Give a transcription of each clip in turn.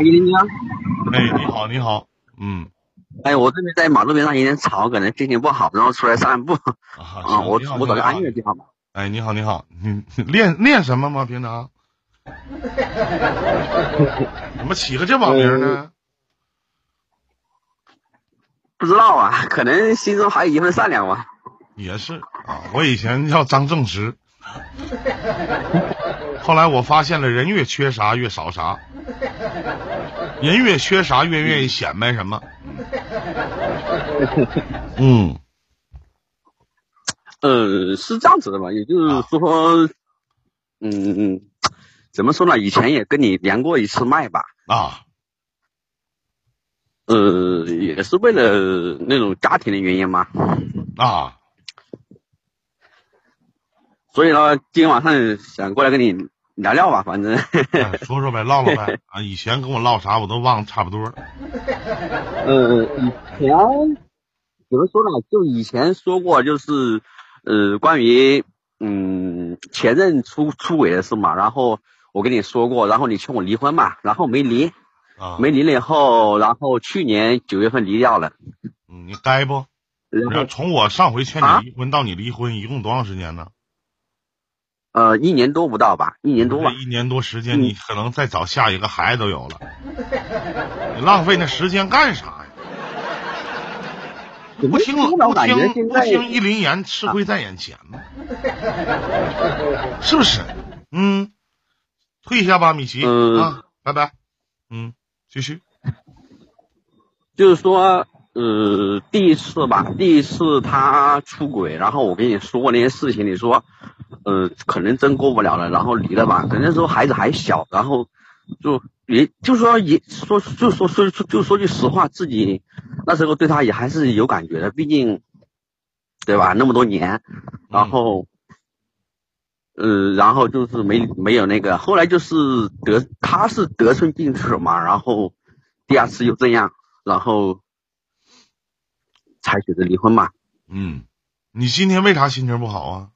一零零。哎，你好，你好，嗯，哎，我这边在马路边上有点吵，可能心情不好，然后出来散步。啊，我你好你好我找个安静的地方吧。哎，你好，你好，你你练练什么吗？平常？怎么起个这网名呢？不知道啊，可能心中还有一份善良吧。也是啊，我以前叫张正直，后来我发现了，人越缺啥越少啥，人越缺啥越愿意显摆什么。嗯，呃，是这样子的吧，也就是说，嗯，怎么说呢？以前也跟你连过一次麦吧，啊，呃，也是为了那种家庭的原因嘛。啊，所以呢，今天晚上想过来跟你聊聊吧，反正，哎说说呗，唠唠呗。啊，以前跟我唠啥我都忘得差不多了。呃，以前怎么说呢？就以前说过，就是呃，关于嗯前任出出轨的事嘛，然后我跟你说过，然后你劝我离婚嘛，然后没离，啊，没离了以后，然后去年九月份离掉了，嗯，你该不？然后从我上回劝啊你离婚到你离婚，一共多长时间呢？呃一年多不到吧，一年多吧，一年多时间，嗯你可能再找下一个孩子都有了，你浪费那时间干啥呀？不听不听不听一林言，吃亏在眼前嘛，是不是？嗯，退一下吧，米奇、嗯啊，拜拜。嗯，继续。就是说，呃，第一次吧，第一次他出轨，然后我跟你说过那些事情，你说，呃，可能真过不了了，然后离了吧。可能那时候孩子还小，然后就也就说也说就说说就说句实话，自己那时候对他也还是有感觉的，毕竟，对吧？那么多年，然后，呃，然后就是没没有那个，后来就是得他是得寸进尺嘛，然后第二次又这样。然后才选择离婚嘛。嗯，你今天为啥心情不好啊？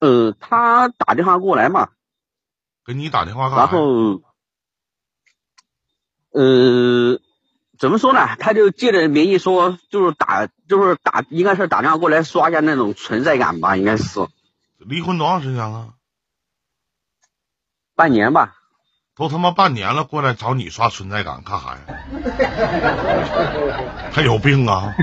呃，他打电话过来嘛，给你打电话干啥然？后，呃，怎么说呢？他就借着名义说，就是打，就是打，应该是打电话过来刷一下那种存在感吧，应该是离婚多长时间了？半年吧。都他妈半年了，过来找你刷存在感干啥呀？他有病啊！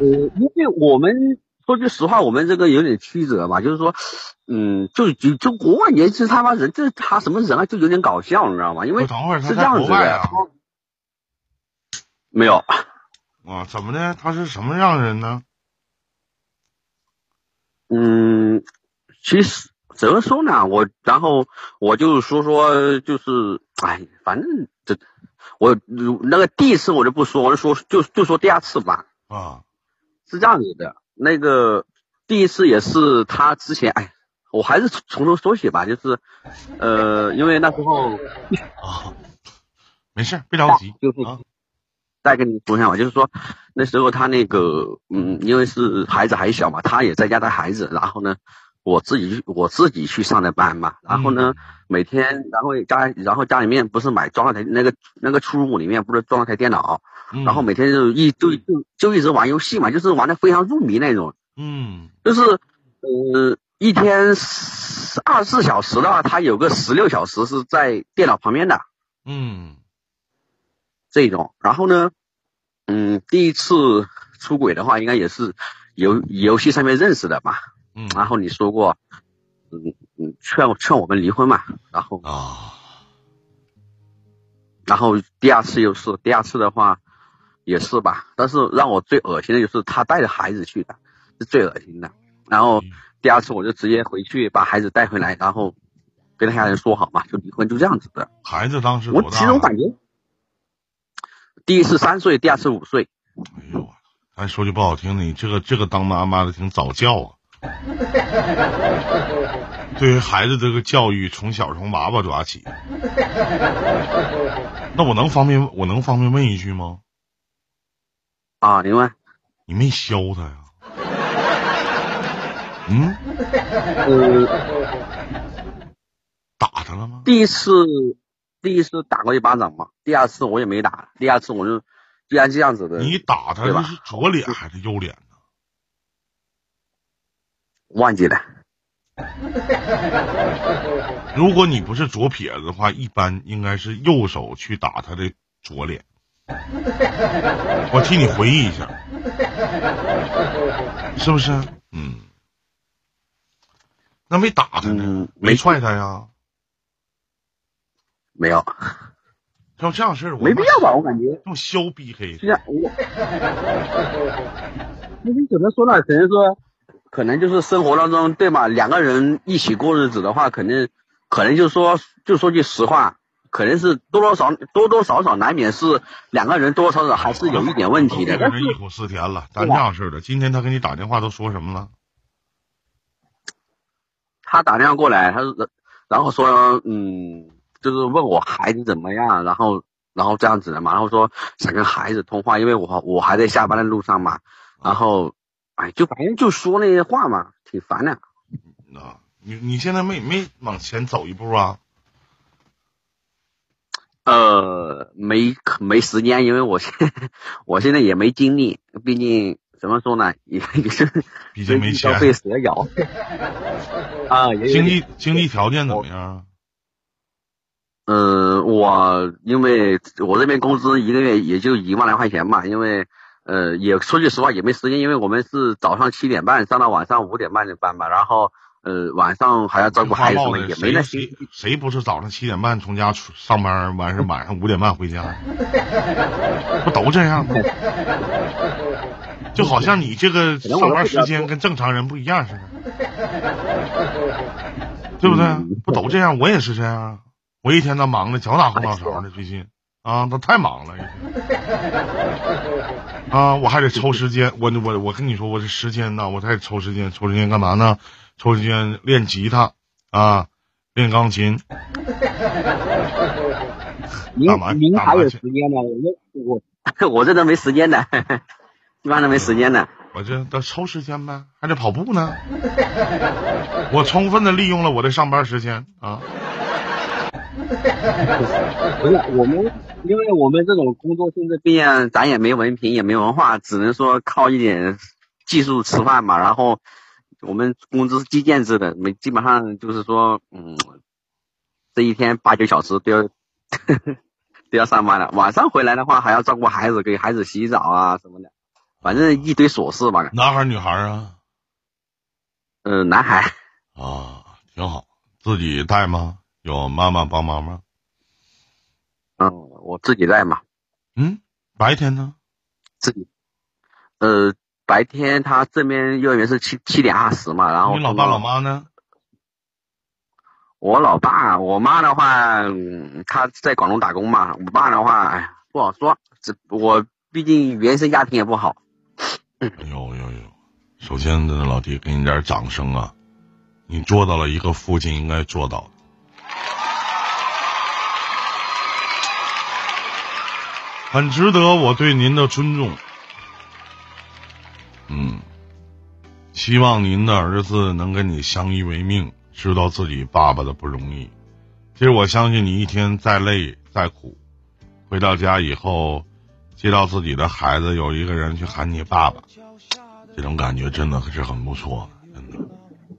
呃，因为我们说句实话，我们这个有点曲折吧，就是说，嗯，就就就国外年轻他妈人，这他什么人啊，就有点搞笑，你知道吗？因为等会儿他是这在样子的国外啊，没有，啊，怎么的？他是什么样的人呢？嗯，其实怎么说呢？我然后我就说说，就是哎，反正这我那个第一次我就不说，我就说就就说第二次吧。啊，是这样子的，那个第一次也是他之前，哎，我还是从从头说起吧，就是呃，因为那时候啊，没事，别着急 就是啊。再跟你说一下吧，就是说那时候他那个嗯，因为是孩子还小嘛，他也在家带孩子，然后呢，我自己去我自己去上的班嘛，然后呢，每天然后家然后家里面不是买装了台那个那个出入屋里面不是装了台电脑，嗯，然后每天就一就就就一直玩游戏嘛，就是玩的非常入迷那种，嗯就是呃一天二十四小时的话，他有个十六小时是在电脑旁边的。嗯这种。然后呢，嗯，第一次出轨的话，应该也是游游戏上面认识的嘛。嗯然后你说过，嗯嗯，劝我劝我们离婚嘛。然后啊，然后第二次又是第二次的话也是吧。但是让我最恶心的就是他带着孩子去的，是最恶心的。然后嗯第二次我就直接回去把孩子带回来，然后跟他家人说好嘛，就离婚，就这样子的。孩子当时我？其实我感觉，第一次三岁，第二次五岁。哎呦，咱说句不好听的，你这个这个当妈妈的挺早教啊。对于孩子这个教育，从小从娃娃抓起。那我能方便我能方便问一句吗？啊，另外，你没削他呀？嗯，呃，打他了吗？第一次，第一次打过一巴掌嘛，第二次我也没打，第二次我就既然这样子的，你打他是左脸还是右脸呢？忘记了。如果你不是左撇子的话，一般应该是右手去打他的左脸。我替你回忆一下，是不是？嗯，那没打他呢，嗯没没踹他呀？没有，像这样事儿，我没必要吧？我感觉这么削逼黑 那你怎么说呢？可能说，可能就是生活当中，对嘛？两个人一起过日子的话，肯定，可能就是说，就说句实话，可能是多多少多多少少难免是两个人多多少少还是有一点问题的。但是跟人忆苦思甜了。咱这样式的，今天他给你打电话都说什么了？他打电话过来，他说，然后说，嗯，就是问我孩子怎么样，然后，然后这样子的嘛，然后说想跟孩子通话，因为我我还在下班的路上嘛，然后，哎，就反正就说那些话嘛，挺烦的。啊，你你现在没没往前走一步啊？呃，没没时间，因为我现我现在也没精力，毕竟怎么说呢，也也是毕竟没钱，被蛇咬。啊，经济经济条件怎么样啊？呃，我因为我这边工资一个月也就一万来块钱吧，因为呃也说句实话也没时间，因为我们是早上七点半上到晚上五点半的班嘛，然后呃晚上还要照顾话孩子也没那谁心谁谁不是早上七点半从家出上班，完事晚上五点半回家？不都这样吗？就好像你这个上班时间跟正常人不一样似的，对不对嗯？不都这样？我也是这样，我一天都忙的脚打后脑勺的，最近啊，他太忙了。啊，我还得抽时间，我我我跟你说，我这时间呢，我还得抽时间，抽时间干嘛呢？抽时间练吉他啊，练钢琴。您打麻您还有时间呢？我我我这都没时间的，基本上都没时间的。我这得抽时间呗，还得跑步呢。我充分的利用了我的上班时间啊。不 是我们，因为我们这种工作性质，毕竟咱也没文凭，也没文化，只能说靠一点技术吃饭嘛。然后我们工资是计件制的，没基本上就是说，嗯，这一天八九小时都要 都要上班了。晚上回来的话，还要照顾孩子，给孩子洗澡啊什么的，反正一堆琐事吧。男孩女孩儿啊？呃，男孩，啊，挺好。自己带吗？有妈妈帮忙吗？嗯，我自己带嘛，嗯，白天呢？自己。呃，白天他这边幼儿园是七七点二十嘛，然后你老爸老妈呢？我老爸，我妈的话，嗯她在广东打工嘛。我爸的话，哎呀，不好说。这我毕竟原生家庭也不好。哎呦呦呦！首先呢，老弟，给你点掌声啊！你做到了一个父亲应该做到的。很值得我对您的尊重。嗯，希望您的儿子能跟你相依为命，知道自己爸爸的不容易。其实我相信你一天再累再苦，回到家以后，接到自己的孩子有一个人去喊你爸爸，这种感觉真的是很不错的，真的。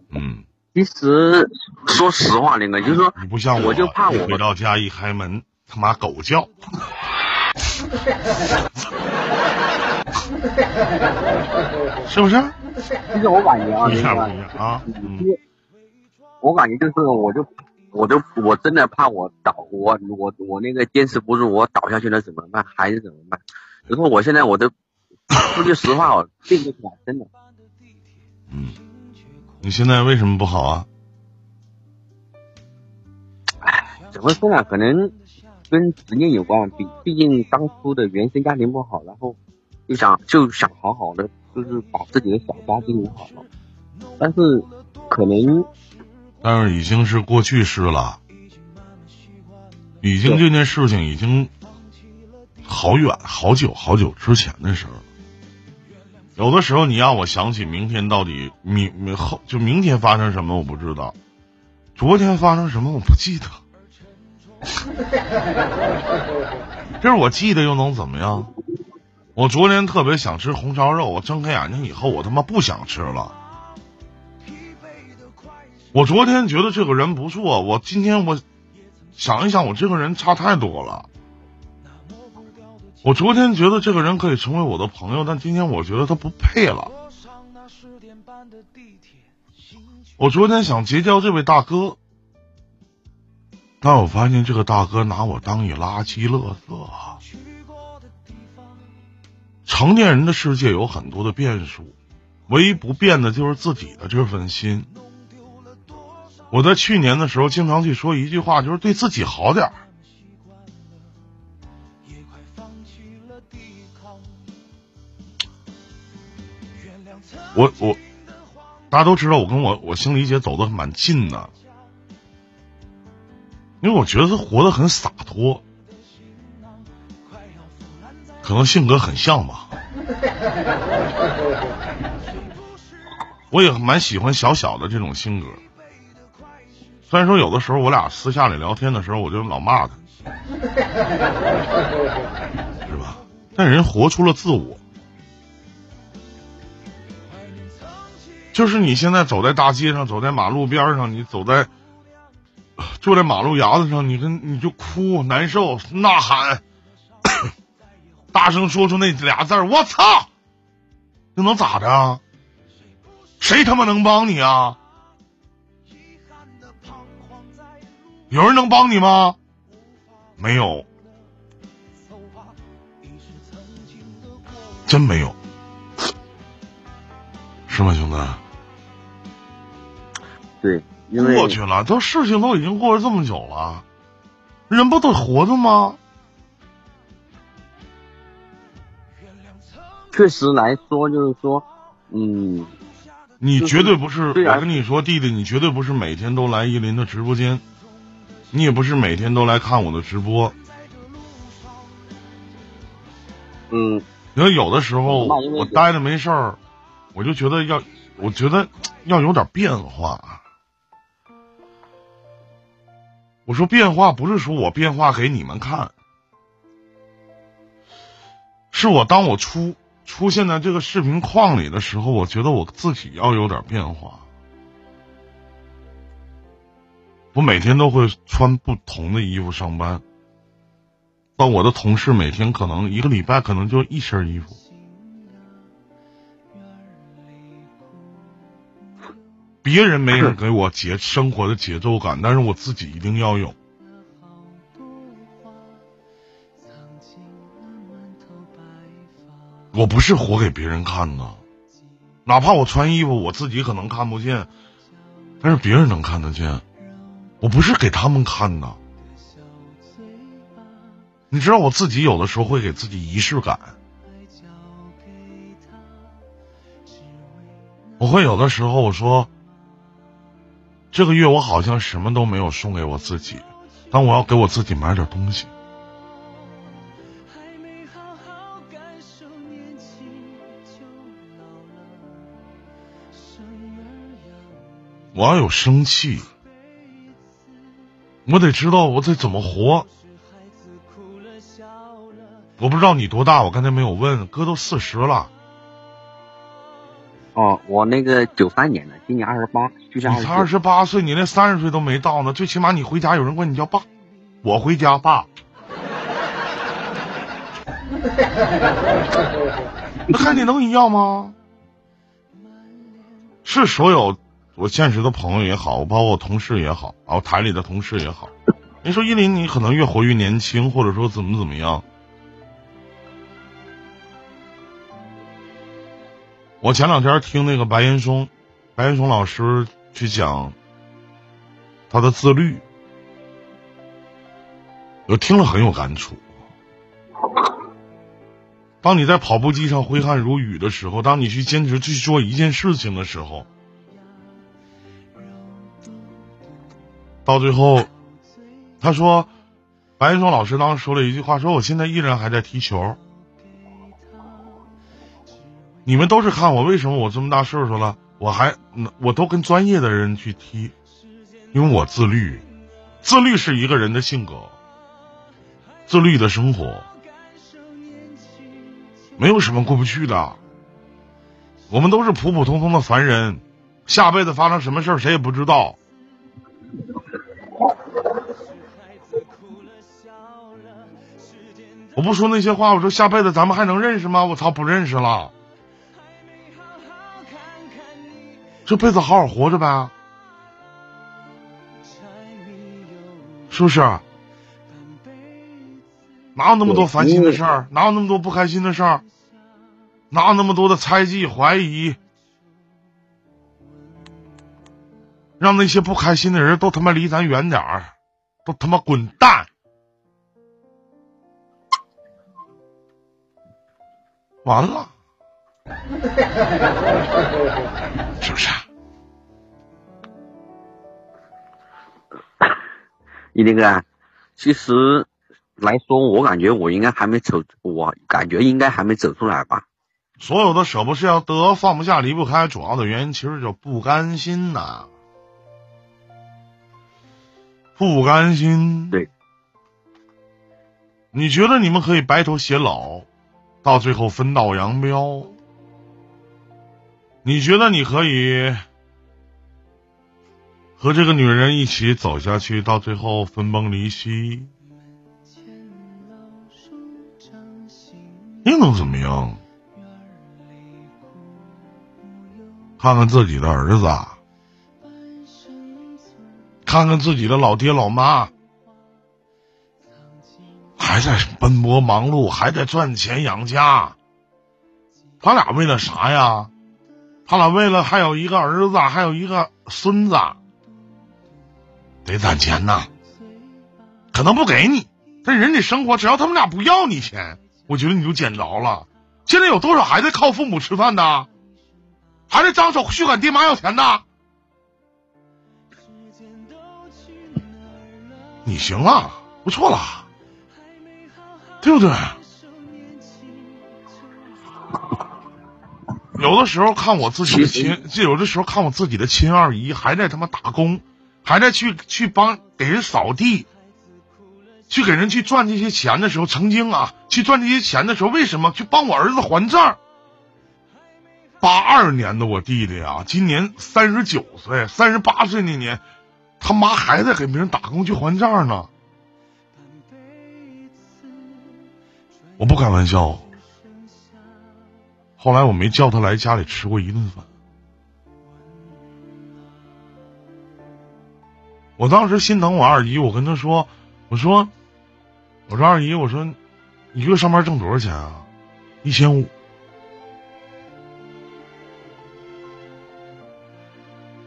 嗯，其实说实话，林哥就是说，你不像我就怕我回到家一开门，他妈狗叫。是不是？其实我感觉啊，不一样，那个不一样啊！嗯，我感觉就是，我就我就我真的怕我倒，我我我那个坚持不住，我倒下去了怎么办？孩子怎么办？然后我现在我都说句实话，我病不起来，真的。嗯，你现在为什么不好啊？怎么说呢？可能跟执念有关，毕毕竟当初的原生家庭不好，然后就想就想好好的，就是把自己的小家经营好了。但是可能但是已经是过去式了，已经这件事情已经好远、好久、好久之前的事儿了。有的时候你让我想起明天到底明明后就明天发生什么，我不知道。昨天发生什么我不记得，这是我记得又能怎么样？我昨天特别想吃红烧肉，我睁开眼睛以后，我他妈不想吃了。我昨天觉得这个人不错，我今天我想一想，我这个人差太多了。我昨天觉得这个人可以成为我的朋友，但今天我觉得他不配了。我昨天想结交这位大哥，但我发现这个大哥拿我当一垃圾乐色。成年人的世界有很多的变数，唯一不变的就是自己的这份心。我在去年的时候经常去说一句话，就是对自己好点儿。我我。大家都知道我跟我我心理姐走的蛮近的，因为我觉得她活得很洒脱，可能性格很像吧。我也蛮喜欢小小的这种性格，虽然说有的时候我俩私下里聊天的时候，我就老骂他，是吧？但人活出了自我。就是你现在走在大街上，走在马路边上，你走在坐在马路牙子上，你跟你就哭难受呐喊，大声说出那俩字儿，我操！这能咋的？谁他妈能帮你啊？有人能帮你吗？没有，真没有，是吗，兄弟？对，过去了，都事情都已经过了这么久了，人不都活着吗？确实来说，就是说，嗯，你绝对不是，我跟你说，弟弟，你绝对不是每天都来依林的直播间，你也不是每天都来看我的直播，嗯，因为有的时候我待着没事儿，我就觉得要，我觉得要有点变化。我说变化不是说我变化给你们看，是我当我出出现在这个视频框里的时候，我觉得我自己要有点变化。我每天都会穿不同的衣服上班，但我的同事每天可能一个礼拜可能就一身衣服。别人没人给我节生活的节奏感，但是我自己一定要有。我不是活给别人看的，哪怕我穿衣服，我自己可能看不见，但是别人能看得见。我不是给他们看的，你知道，我自己有的时候会给自己仪式感。我会有的时候我说。这个月我好像什么都没有送给我自己，但我要给我自己买点东西。我要有生气，我得知道我得怎么活。我不知道你多大，我刚才没有问，哥都四十了。哦，我那个九三年的，今年二十八，就像你才二十八岁，你连三十岁都没到呢。最起码你回家有人管你叫爸，我回家爸，那看你能一样吗？是所有我现实的朋友也好，包括我同事也好，然后台里的同事也好，你说依林，你可能越活越年轻，或者说怎么怎么样。我前两天听那个白岩松，白岩松老师去讲他的自律，我听了很有感触。当你在跑步机上挥汗如雨的时候，当你去坚持去做一件事情的时候，到最后，他说，白岩松老师当时说了一句话，说我现在依然还在踢球。你们都是看我，为什么我这么大岁数了，我还我都跟专业的人去踢，因为我自律，自律是一个人的性格，自律的生活，没有什么过不去的。我们都是普普通通的凡人，下辈子发生什么事儿谁也不知道。我不说那些话，我说下辈子咱们还能认识吗？我操，不认识了。这辈子好好活着呗，是不是？哪有那么多烦心的事儿？哪有那么多不开心的事儿？哪有那么多的猜忌、怀疑？让那些不开心的人都他妈离咱远点儿，都他妈滚蛋！完了，是不是？一林哥，其实来说，我感觉我应该还没走，我感觉应该还没走出来吧。所有的舍不是要得，放不下离不开，主要的原因其实就不甘心呐，不甘心。对，你觉得你们可以白头偕老？到最后分道扬镳，你觉得你可以和这个女人一起走下去，到最后分崩离析，又能怎么样？看看自己的儿子，看看自己的老爹老妈。还在奔波忙碌，还在赚钱养家。他俩为了啥呀？他俩为了还有一个儿子，还有一个孙子，得攒钱呐。可能不给你，但人家生活，只要他们俩不要你钱，我觉得你就捡着了。现在有多少还在靠父母吃饭的？还在张手去管爹妈要钱的？你行了，不错了。对不对？有的时候看我自己的亲，就有的时候看我自己的亲二姨还在他妈打工，还在去去帮给人扫地，去给人去赚这些钱的时候，曾经啊去赚这些钱的时候，为什么去帮我儿子还账？八二年的我弟弟啊，今年三十九岁，三十八岁那年，他妈还在给别人打工去还账呢。我不开玩笑，后来我没叫他来家里吃过一顿饭。我当时心疼我二姨，我跟他说：“我说，我说二姨，我说，一个月上班挣多少钱啊？一千五。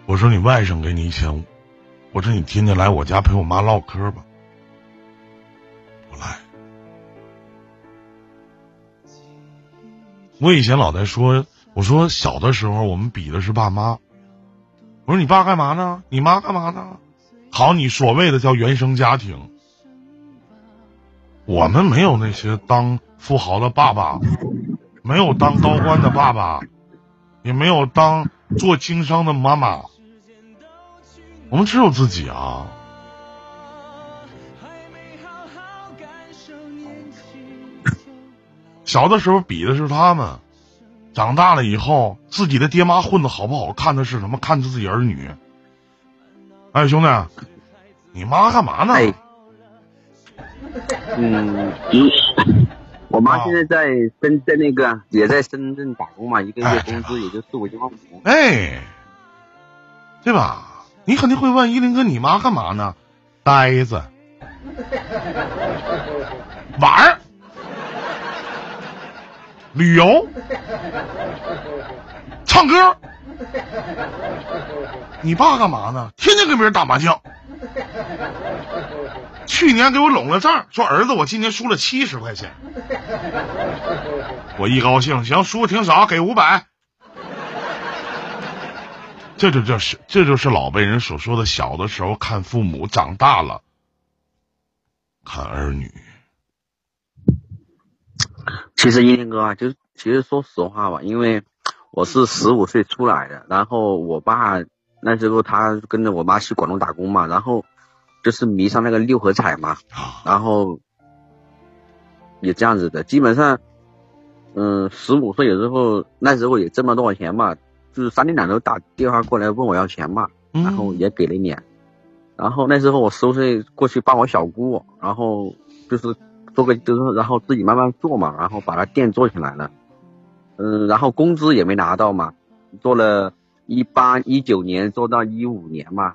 我说你外甥给你一千五，我说你天天来我家陪我妈唠嗑吧。”我我以前老在说，我说小的时候我们比的是爸妈。我说你爸干嘛呢？你妈干嘛呢？好，你所谓的叫原生家庭，我们没有那些当富豪的爸爸，没有当高官的爸爸，也没有当做经商的妈妈，我们只有自己啊。小的时候比的是他们，长大了以后自己的爹妈混的好不好看的是什么？看自己儿女。哎，兄弟，你妈干嘛呢？嗯，我妈现在在深圳那个，也在深圳打工嘛，一个月工资也就四五千块钱。哎，对吧？你肯定会问依林哥，你妈干嘛呢？呆子，玩儿。旅游，唱歌，你爸干嘛呢？天天跟别人打麻将。去年给我拢了账，说儿子，我今年输了七十块钱。我一高兴，行，输挺少，给五百。这就就是这就是老辈人所说的，小的时候看父母，长大了看儿女。其实，一林哥啊，就其实说实话吧，因为我是十五岁出来的，然后我爸那时候他跟着我妈去广东打工嘛，然后就是迷上那个六合彩嘛，然后也这样子的，基本上，嗯，十五岁有时候，那时候也挣不多少钱嘛，就是三天两头打电话过来问我要钱嘛，然后也给了一点，然后那时候我十五岁过去帮我小姑，然后就是做个就是，然后自己慢慢做嘛，然后把他店做起来了，嗯，然后工资也没拿到嘛，做了。一八一九年做到一五年嘛，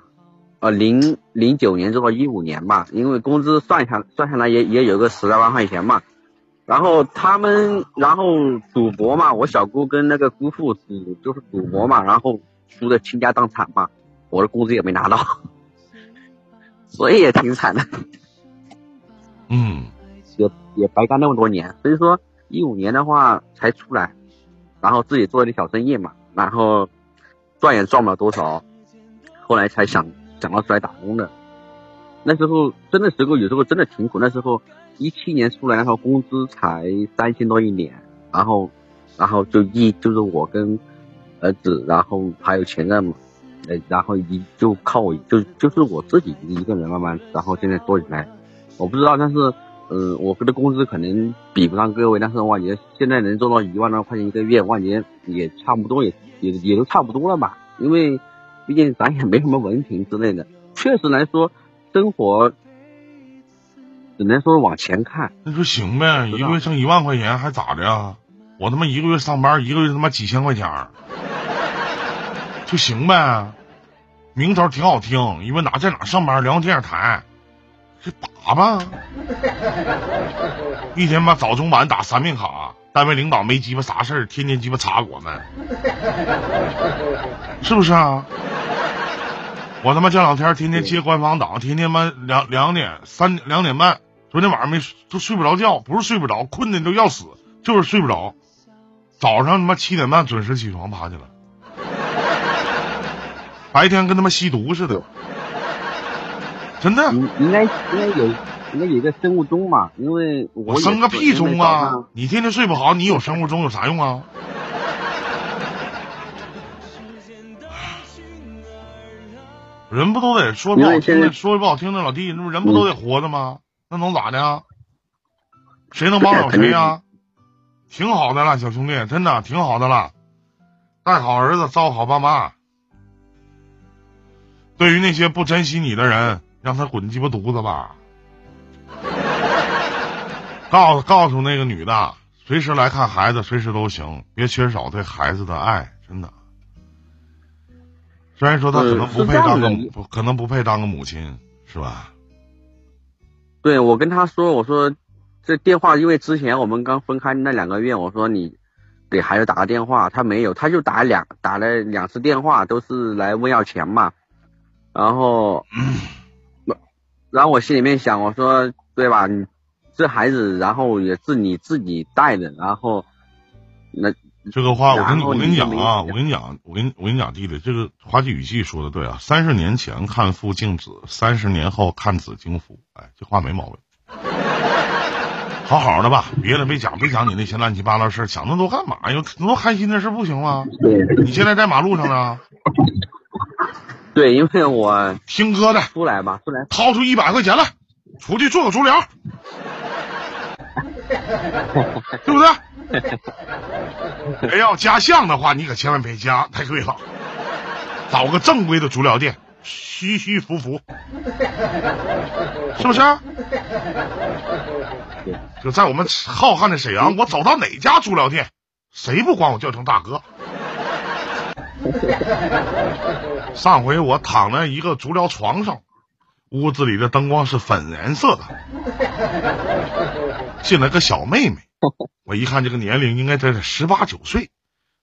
呃零零九年做到一五年嘛，因为工资算下算下来也也有个十来万块钱嘛，然后他们然后赌博嘛，我小姑跟那个姑父赌就是赌博嘛，然后输的倾家荡产嘛，我的工资也没拿到，所以也挺惨的，嗯，也白干那么多年，所以说一五年的话才出来，然后自己做点小生意嘛，然后。赚也赚不了多少，后来才想想到出来打工的。那时候真的时候有时候真的挺苦。那时候一七年出来，然后工资才三千多一年，然后然后就一就是我跟儿子，然后还有前任嘛，呃，然后一就靠我就就是我自己一个人慢慢，然后现在做起来，我不知道，但是嗯，我的工资可能比不上各位，但是我感觉现在能做到一万多块钱一个月，我感觉也差不多也。也也都差不多了吧，因为毕竟咱也没什么文凭之类的，确实来说，生活只能说往前看。那就行呗，一个月挣一万块钱还咋的呀？我他妈一个月上班，一个月他妈几千块钱，就行呗。名头挺好听，因为哪在哪上班，辽宁电视台，就打吧，一天吧早中晚打三遍卡。单位领导没鸡巴啥事儿，天天鸡巴查我们，是不是啊？我他妈这两天天天接官方档，天天妈两两点三两点半，昨天晚上没都睡不着觉，不是睡不着，困的都要死，就是睡不着。早上他妈七点半准时起床爬去了，白天跟他妈吸毒似的，真的。应该应该有。应该有个生物钟嘛，因为我生个屁钟啊！你天天睡不好，你有生物钟有啥用啊？人不都得说不好听的，说不好听的，老弟，那不人不都得活着吗？那能咋的？谁能帮了谁呀？挺好的了，小兄弟，真的挺好的了。带好儿子，照顾好爸妈。对于那些不珍惜你的人，让他滚鸡巴犊子吧。告诉告诉那个女的，随时来看孩子，随时都行，别缺少对孩子的爱，真的。虽然说他可能不配当个，可能不配当个母亲，是吧？对，我跟他说，我说这电话，因为之前我们刚分开那两个月，我说你给孩子打个电话，他没有，他就打两打了两次电话，都是来问要钱嘛。然后，然后我心里面想，我说对吧？你。这孩子，然后也是你自己带的，然后那这个话，我跟你我跟你讲啊，我跟你讲，我跟我跟你讲，弟弟，这个花季雨季说的对啊，三十年前看父敬子，三十年后看子敬父，哎，这话没毛病。好好的吧，别的别讲，别讲你那些乱七八糟事儿，讲那么多干嘛？呀那么多开心的事不行吗？你现在在马路上呢？对，因为我听哥的，出来吧，出来，掏出一百块钱来，出去做个足疗。对不对？要加项的话，你可千万别加，太贵了。找个正规的足疗店，虚虚浮浮，是不是？就在我们浩瀚的沈阳，我走到哪家足疗店，谁不管我叫声大哥？上回我躺在一个足疗床上。屋子里的灯光是粉颜色的，进来个小妹妹，我一看这个年龄应该在十八九岁，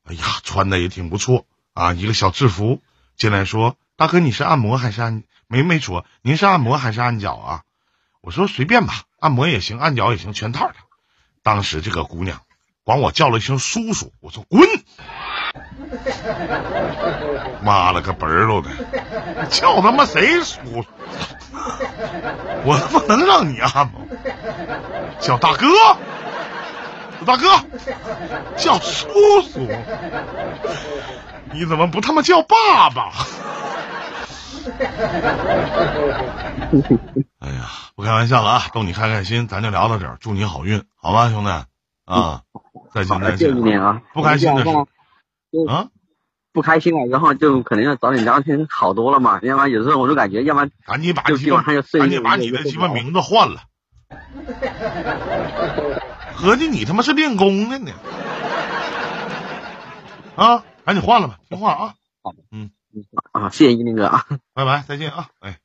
哎呀，穿的也挺不错啊，一个小制服进来说：“大哥，你是按摩还是按？没没说，您是按摩还是按脚啊？”我说：“随便吧，按摩也行，按脚也行，全套的。”当时这个姑娘管我叫了一声叔叔，我说：“滚！” 妈了个本儿喽的，叫他妈谁叔？我他妈能让你按吗？叫大哥，大哥，叫叔叔，你怎么不他妈叫爸爸？哎呀，不开玩笑了啊，逗你开开心，咱就聊到这儿，祝你好运，好吧，兄弟啊，再见再谢谢见。你啊！不开心的事就啊，不开心了，然后就可能要找你聊天好多了嘛。要不然有时候我就感觉，要不然赶紧把就基鸡巴本上就睡赶紧把你的鸡巴名字换了。合计你他妈是练功的呢？啊，赶紧换了吧，听话啊，好，嗯啊，谢谢一林哥啊。拜拜，再见啊，哎。